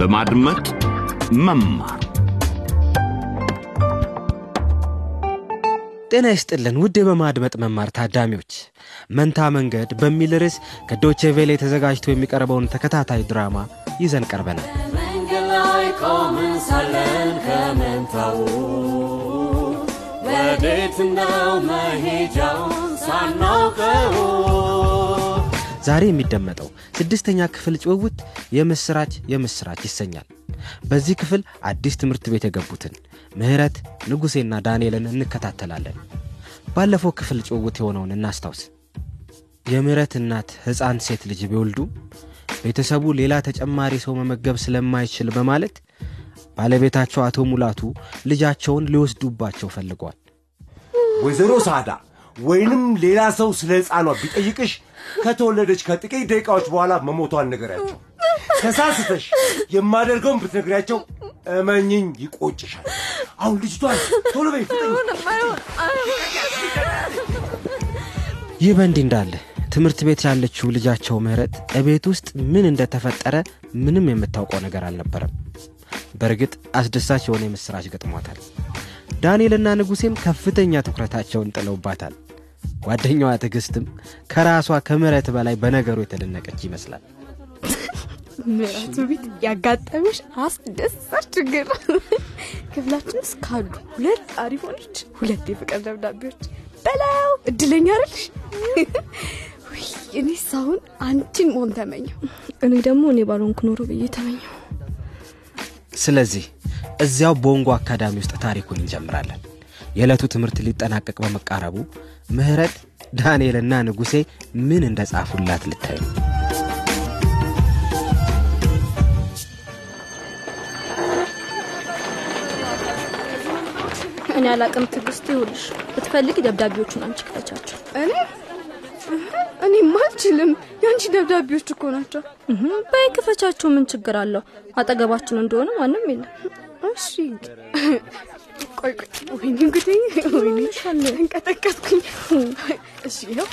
በማድመጥ መማር። ጤና ይስጥልን ውድ በማድመጥ መማር ታዳሚዎች መንታ መንገድ በሚል ርዕስ ከዶቼ ቬሌ ተዘጋጅቶ የሚቀርበውን ተከታታይ ድራማ ይዘን ቀርበናል። መንገድ ላይ ቆመን ሳለን ከመንታው ወዴት ነው መሄጃውን ሳናውቀው ዛሬ የሚደመጠው ስድስተኛ ክፍል ጭውውት የምስራች የምስራች ይሰኛል። በዚህ ክፍል አዲስ ትምህርት ቤት የገቡትን ምህረት ንጉሴና ዳንኤልን እንከታተላለን። ባለፈው ክፍል ጭውውት የሆነውን እናስታውስ። የምህረት እናት ሕፃን ሴት ልጅ ቢወልዱ ቤተሰቡ ሌላ ተጨማሪ ሰው መመገብ ስለማይችል በማለት ባለቤታቸው አቶ ሙላቱ ልጃቸውን ሊወስዱባቸው ፈልገዋል ወይዘሮ ሳዳ ወይንም ሌላ ሰው ስለ ሕፃኗ ቢጠይቅሽ ከተወለደች ከጥቂት ደቂቃዎች በኋላ መሞቷን ንገሪያቸው። ተሳስተሽ የማደርገውን ብትነግሪያቸው እመኝኝ ይቆጭሻል። አሁን ልጅቷን ቶሎ በይ ይህ በእንዲህ እንዳለ ትምህርት ቤት ያለችው ልጃቸው ምህረት እቤት ውስጥ ምን እንደተፈጠረ ምንም የምታውቀው ነገር አልነበረም በእርግጥ አስደሳች የሆነ የምስራች ገጥሟታል ዳንኤልና ንጉሴም ከፍተኛ ትኩረታቸውን ጥለውባታል። ጓደኛዋ ትዕግስትም ከራሷ ከምረት በላይ በነገሩ የተደነቀች ይመስላል። ምራቱ ቤት ያጋጠመሽ አስደሳች ችግር። ክፍላችን ውስጥ ካሉ ሁለት አሪፎኖች ሁለት የፍቅር ደብዳቤዎች በላው እድለኛ አይደልሽ ውይ፣ እኔ ሳሁን አንቺን መሆን ተመኘው እኔ ደግሞ እኔ ባልሆንኩ ኖሮ ብዬ ተመኘው ስለዚህ እዚያው ቦንጎ አካዳሚ ውስጥ ታሪኩን እንጀምራለን። የዕለቱ ትምህርት ሊጠናቀቅ በመቃረቡ ምህረት ዳንኤልና ንጉሴ ምን እንደ ጻፉላት ልታዩ እኔ አላቅም ትግስት ይሁልሽ ብትፈልጊ ደብዳቤዎቹን አንቺ ክፈቻቸው። እኔ እኔማ አልችልም። የአንቺ ደብዳቤዎች እኮ ናቸው። በይ ክፈቻቸው። ምን ችግር አለው? አጠገባችን እንደሆነ ማንም የለም። እሺ። ቆይ ቆይ ወይኔ ጉዴ! ወይኔ! እንቀጠቀጥኩኝ እሺ ይኸው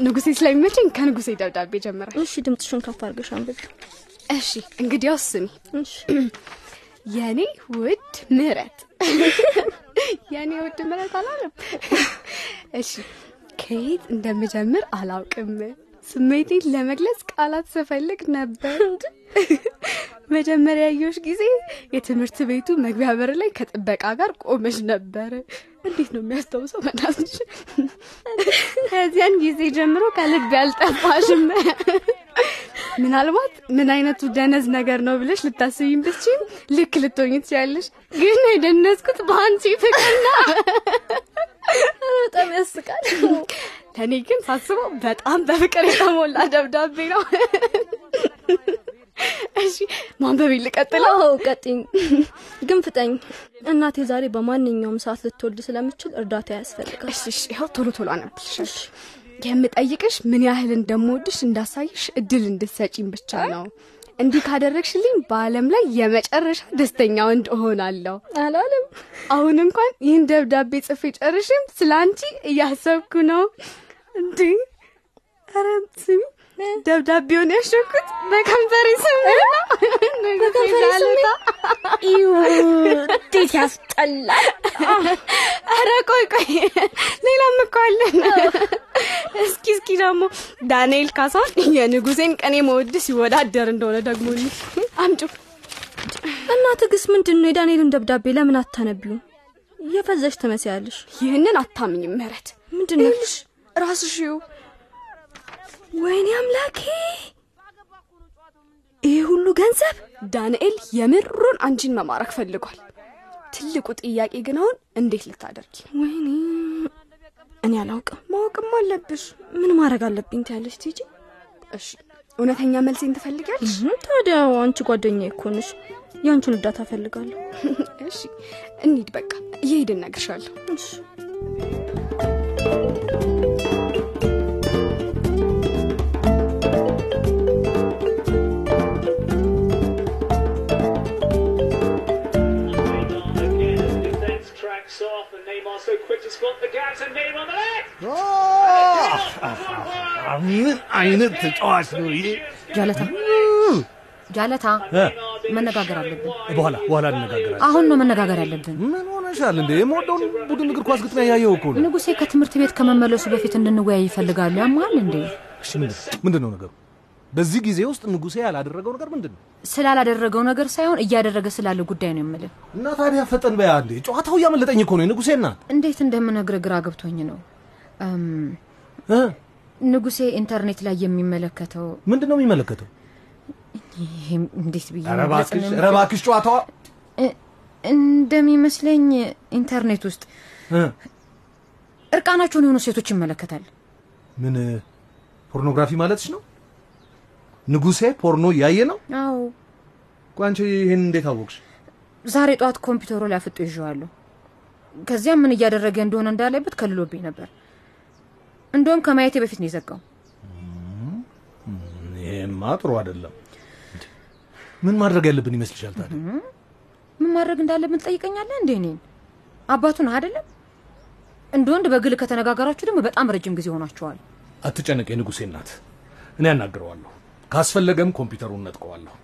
ንጉሴ ስለሚመቸኝ ከንጉሴ ደብዳቤ ጀምራል እሺ ድምፅሽን ከፍ አድርገሽ አንብቢ። እሺ እንግዲያውስ ስሚ። እሺ። የኔ ውድ ምህረት የኔ ውድ ምህረት አላለም? እሺ ከየት እንደምጀምር አላውቅም። ስሜቴን ለመግለጽ ቃላት ስፈልግ ነበር። መጀመሪያ ያየሁሽ ጊዜ የትምህርት ቤቱ መግቢያ በር ላይ ከጥበቃ ጋር ቆመሽ ነበር። እንዴት ነው የሚያስታውሰው በናትሽ ከዚያን ጊዜ ጀምሮ ከልብ ያልጠፋሽም ምናልባት ምን አይነቱ ደነዝ ነገር ነው ብለሽ ልታስቢኝ ብችም ልክ ልትሆኝ ትችላለሽ ግን የደነዝኩት በአንቺ ፍቅርና በጣም ያስቃል። ለእኔ ግን ሳስበው በጣም በፍቅር የተሞላ ደብዳቤ ነው። እሺ ማንበቤ ልቀጥለው? ቀጥኝ። ግን ፍጠኝ። እናቴ ዛሬ በማንኛውም ሰዓት ልትወልድ ስለምችል እርዳታ ያስፈልጋል። እሺ ይኸው ቶሎ ቶሎ አነብልሻል የምጠይቅሽ ምን ያህል እንደምወድሽ እንዳሳይሽ እድል እንድትሰጪኝ ብቻ ነው እንዲህ ካደረግሽልኝ በአለም ላይ የመጨረሻ ደስተኛ ወንድ እሆናለሁ። አላለም። አሁን እንኳን ይህን ደብዳቤ ጽፌ ጨርሽም ስለ አንቺ እያሰብኩ ነው። እንዴ! ኧረ ስሚ ደብዳቤውን ያሸኩት በከንፈሬ ስሜት ነው። በከንፈሬ ስሜት? እዩ እንዴት ያስጠላል። ኧረ ቆይ ቆይ ሌላም እኮ አለን እስኪ እስኪ ደግሞ ዳንኤል ካሳን የንጉሴን ቀኔ መወድስ ይወዳደር እንደሆነ ደግሞ አምጩ እና ትዕግስት ምንድን ነው የዳንኤልን ደብዳቤ ለምን አታነቢው እየፈዘሽ ትመስያለሽ። ይህንን አታምኝም ምህረት። ምንድን ነው ይኸውልሽ ራስሽ ይኸው ወይኔ አምላኬ! ይህ ሁሉ ገንዘብ ዳንኤል የምሩን አንቺን መማረክ ፈልጓል። ትልቁ ጥያቄ ግን አሁን እንዴት ልታደርጊ? ወይኔ! እኔ አላውቅም። ማወቅም አለብሽ። ምን ማድረግ አለብኝ ትያለሽ ቲጂ? እሺ እውነተኛ መልሴን ትፈልጊያለሽ? ታዲያ አንቺ ጓደኛ ይኮንሽ የአንቺን እርዳታ ፈልጋለሁ እሺ እንሂድ በቃ። እየሄድን እነግርሻለሁ። እሺ Off and Neymar so quick to spot the gaps and Neymar the left. ምን አይነት ተጫዋች ነው ይሄ? ጃለታ ጃለታ መነጋገር አለብን። በኋላ በኋላ እንነጋገራለን። አሁን ነው መነጋገር ያለብን። ምን ሆነሻል እንዴ? የምወደውን ቡድን እግር ኳስ ግጥሚያ ያየው እኮ ንጉሴ ከትምህርት ቤት ከመመለሱ በፊት እንድንወያይ ይፈልጋሉ። ያማል እንዴ? ምንድን ነው ነገሩ? በዚህ ጊዜ ውስጥ ንጉሴ ያላደረገው ነገር ምንድን ነው? ስላላደረገው ነገር ሳይሆን እያደረገ ስላለ ጉዳይ ነው የምልህ። እና ታዲያ ፈጠን በያ እንዴ። ጨዋታው እያመለጠኝ እኮ ነው የንጉሴ እናት። እንዴት እንደምነግርህ ግራ ገብቶኝ ነው። ንጉሴ ኢንተርኔት ላይ የሚመለከተው ምንድን ነው የሚመለከተው? እንዴት ብዬ እባክሽ ጨዋታዋ እንደሚመስለኝ ኢንተርኔት ውስጥ እርቃናቸውን የሆኑ ሴቶች ይመለከታል። ምን ፖርኖግራፊ ማለትሽ ነው? ንጉሴ ፖርኖ እያየ ነው? አዎ ቆይ አንቺ ይህን እንዴት አወቅሽ? ዛሬ ጠዋት ኮምፒውተሩ ላይ አፍጦ ይዤዋለሁ። ከዚያም ምን እያደረገ እንደሆነ እንዳለበት ከልሎብኝ ነበር። እንደውም ከማየቴ በፊት ነው የዘጋው። ይሄማ ጥሩ አይደለም። ምን ማድረግ ያለብን ይመስልሻል ታዲያ? ምን ማድረግ እንዳለብን ትጠይቀኛለህ እንዴ? እኔን አባቱ ነህ አይደለም? እንደ ወንድ በግል ከተነጋገራችሁ ደግሞ በጣም ረጅም ጊዜ ሆናችኋል። አትጨነቅ የንጉሴ እናት፣ እኔ ያናግረዋለሁ። ካስፈለገም ኮምፒውተሩን ነጥቀዋለሁ።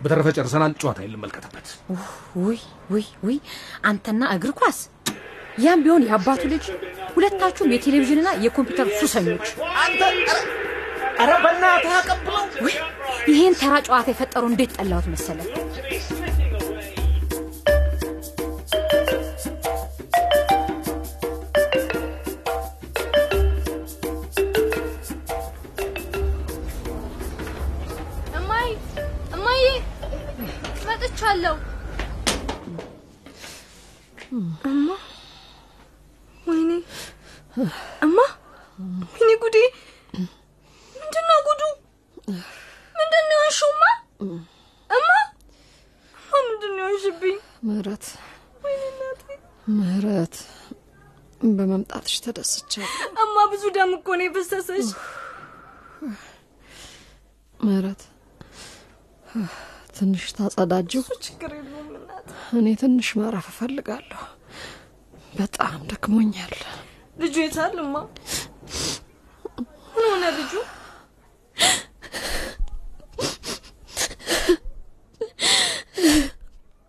በተረፈ ጨርሰናል። ጨዋታ ልመልከትበት። ውይ ውይ ውይ፣ አንተና እግር ኳስ ያም ቢሆን የአባቱ ልጅ ሁለታችሁም የቴሌቪዥንና የኮምፒውተር ሱሰኞች። ኧረ በእናትህ አቀብለው። ውይ ይሄን ተራ ጨዋታ የፈጠረው እንዴት ጠላሁት መሰለ። እማይ እማዬ መጥቻለሁ። እማ ወይኔ እማ ወይኔ ጉዴ! ምንድን ነው ጉዱ? ምንድን ነው የሆንሽውማ እማ እማ ምንድን ነው የሆንሽብኝ? ምህረት ወይኔ እናቴ! ምህረት በመምጣትሽ ተደስቻለሁ። እማ ብዙ ደም እኮ ነው የፈሰሰሽ። ምህረት ትንሽ ታጸዳጅው። ችግር የለውም እናት እኔ ትንሽ ማረፍ እፈልጋለሁ። በጣም ደክሞኛል። ልጁ የታል እማ ምን ሆነ ልጁ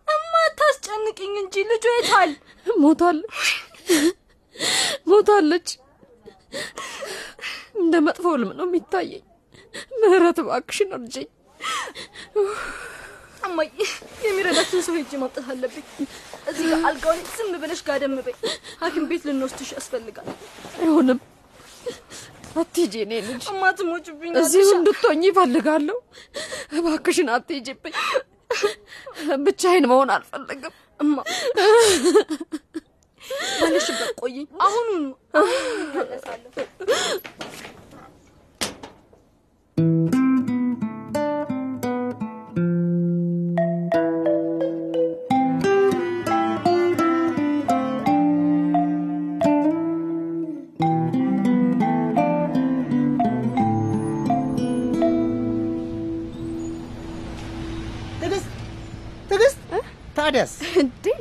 እማ እንጂ ልጁ የታል ሞታለች ሞታለች። እንደ መጥፎ ህልም ነው የሚታየኝ። ምህረት እባክሽን እርጅኝ። እማዬ የሚረዳችን ሰው ሄጄ ማምጣት አለብኝ። እዚህ ጋር አልጋው ላይ ዝም ብለሽ ጋደም በይ። ሐኪም ቤት ልንወስድሽ ያስፈልጋል። አይሆንም፣ አትሂጂ የኔ ልጅ። እማ ትሞጭብኝ እዚሁ እንድትሆኝ ይፈልጋለሁ። እባክሽን አትሂጂብኝ። ብቻዬን መሆን አልፈልግም። እማ ባለሽበት ቆይኝ። አሁኑኑ እመለሳለሁ።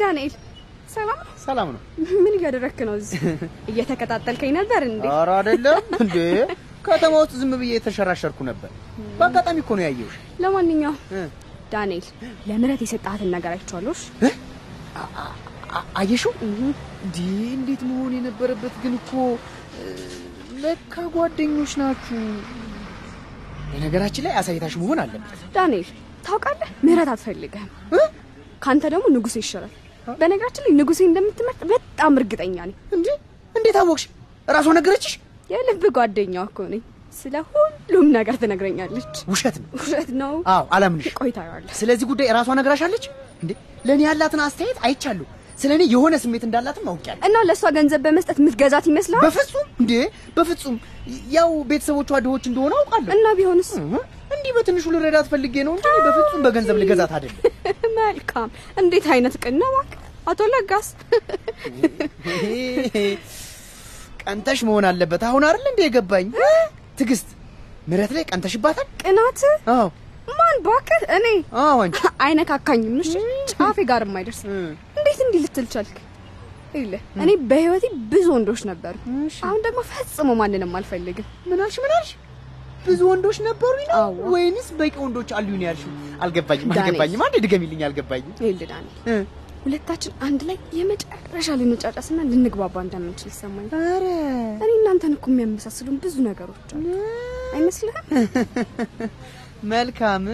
ዳንኤል ሰላም ነው ሰላም ነው? ምን እያደረክ ነው እዚህ እየተከታተልከኝ ነበር እንዴ ኧረ አይደለም እንዴ፣ ከተማ ውስጥ ዝም ብዬ የተሸራሸርኩ ነበር። በአጋጣሚ እኮ ነው ያየሁሽ። ለማንኛውም ዳንኤል ለምህረት የሰጣትን ነገር አይቼዋለሁ አየሽው? እንዴ እንዴት መሆን የነበረበት ግን እኮ ለካ ጓደኞች ናችሁ። በነገራችን ላይ አሳይታሽ መሆን አለበት። ዳንኤል ታውቃለህ ምህረት አትፈልግህም ከአንተ ደግሞ ንጉሴ ይሻላል በነገራችን ላይ ንጉሴ እንደምትመርጥ በጣም እርግጠኛ ነኝ። እንዴ? እንዴት አወቅሽ? ራሷ ነገረችሽ? የልብ ጓደኛዋ እኮ ነኝ። ስለ ሁሉም ነገር ትነግረኛለች። ውሸት ነው። ውሸት ነው። አዎ አላምንሽ። ቆይ ታየዋለህ ስለዚህ ጉዳይ ራሷ ነግራሻለች? እንዴ ለእኔ ያላትን አስተያየት አይቻለሁ ስለ እኔ የሆነ ስሜት እንዳላትም አውቄያለሁ። እና ለእሷ ገንዘብ በመስጠት የምትገዛት ይመስላል? በፍጹም። እንዴ በፍጹም። ያው ቤተሰቦቿ ድሆች እንደሆነ አውቃለሁ። እና ቢሆንስ? እንዲህ በትንሹ ልረዳት ፈልጌ ነው እንጂ በፍጹም በገንዘብ ልገዛት አይደለም መልካም። እንዴት አይነት ቅን ነው? እባክህ አቶ ለጋስ። ቀንተሽ መሆን አለበት። አሁን አይደል እንዴ የገባኝ? ትዕግስት ምረት ላይ ቀንተሽባታል? ቅናት? አዎ። ማን ባክህ እኔ? አዎ አንቺ። አይነካካኝም። እሺ ጫፌ ጋር የማይደርስ እንዴት እንዲህ ልትል ቻልክ? እኔ በህይወቴ ብዙ ወንዶች ነበሩ። አሁን ደግሞ ፈጽሞ ማንንም አልፈልግም። ምን አልሽ? ምን አልሽ ብዙ ወንዶች ነበሩኝ ነው ወይንስ በቂ ወንዶች አሉኝ ነው ያልሽው? አልገባኝም አልገባኝም። አንዴ ድገሚልኝ፣ አልገባኝም። ይኸውልህ ዳንኤል ሁለታችን አንድ ላይ የመጨረሻ ልንጫጫስና ልንግባባ እንደምንችል ይሰማኝ። ኧረ እኔ እናንተን እኮ የሚያመሳስሉን ብዙ ነገሮች አሉ አይመስልህም? መልካም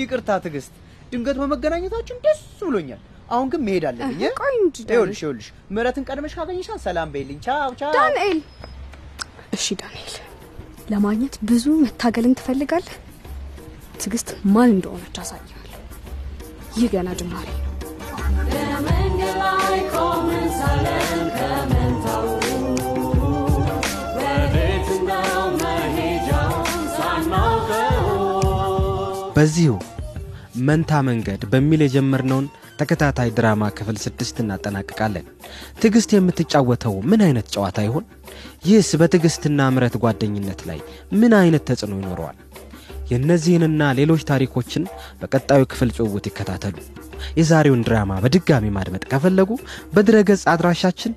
ይቅርታ ትዕግስት፣ ድንገት በመገናኘታችን ደስ ብሎኛል። አሁን ግን መሄድ አለብኝ።? ቆይ እንጂ ይኸውልሽ ይኸውልሽ ምሕረትን ቀድመሽ ካገኘሻት ሰላም በይልኝ። ቻው ቻው። ዳንኤል እሺ ዳንኤል፣ ለማግኘት ብዙ መታገልን ትፈልጋለህ? ትዕግስት ማን እንደሆነች አሳያለሁ። ይህ ገና ጅማሬ ነው። በመንገድ ላይ ቆመን ሳለን ከመንታው ወዴት ነው መሄጃውን ሳናውቀው በዚሁ መንታ መንገድ በሚል የጀመርነውን ተከታታይ ድራማ ክፍል ስድስት እናጠናቅቃለን። ትዕግስት የምትጫወተው ምን አይነት ጨዋታ ይሆን? ይህስ በትዕግስትና ምረት ጓደኝነት ላይ ምን አይነት ተጽዕኖ ይኖረዋል? የእነዚህንና ሌሎች ታሪኮችን በቀጣዩ ክፍል ጭውውት ይከታተሉ። የዛሬውን ድራማ በድጋሚ ማድመጥ ከፈለጉ በድረገጽ አድራሻችን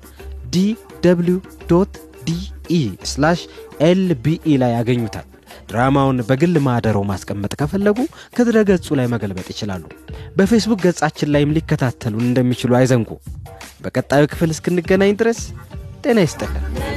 ዲ W dot DE slash LBE ላይ ያገኙታል። ድራማውን በግል ማህደርዎ ማስቀመጥ ከፈለጉ ከድረ ገጹ ላይ መገልበጥ ይችላሉ። በፌስቡክ ገጻችን ላይም ሊከታተሉን እንደሚችሉ አይዘንጉ። በቀጣዩ ክፍል እስክንገናኝ ድረስ ጤና ይስጥልን።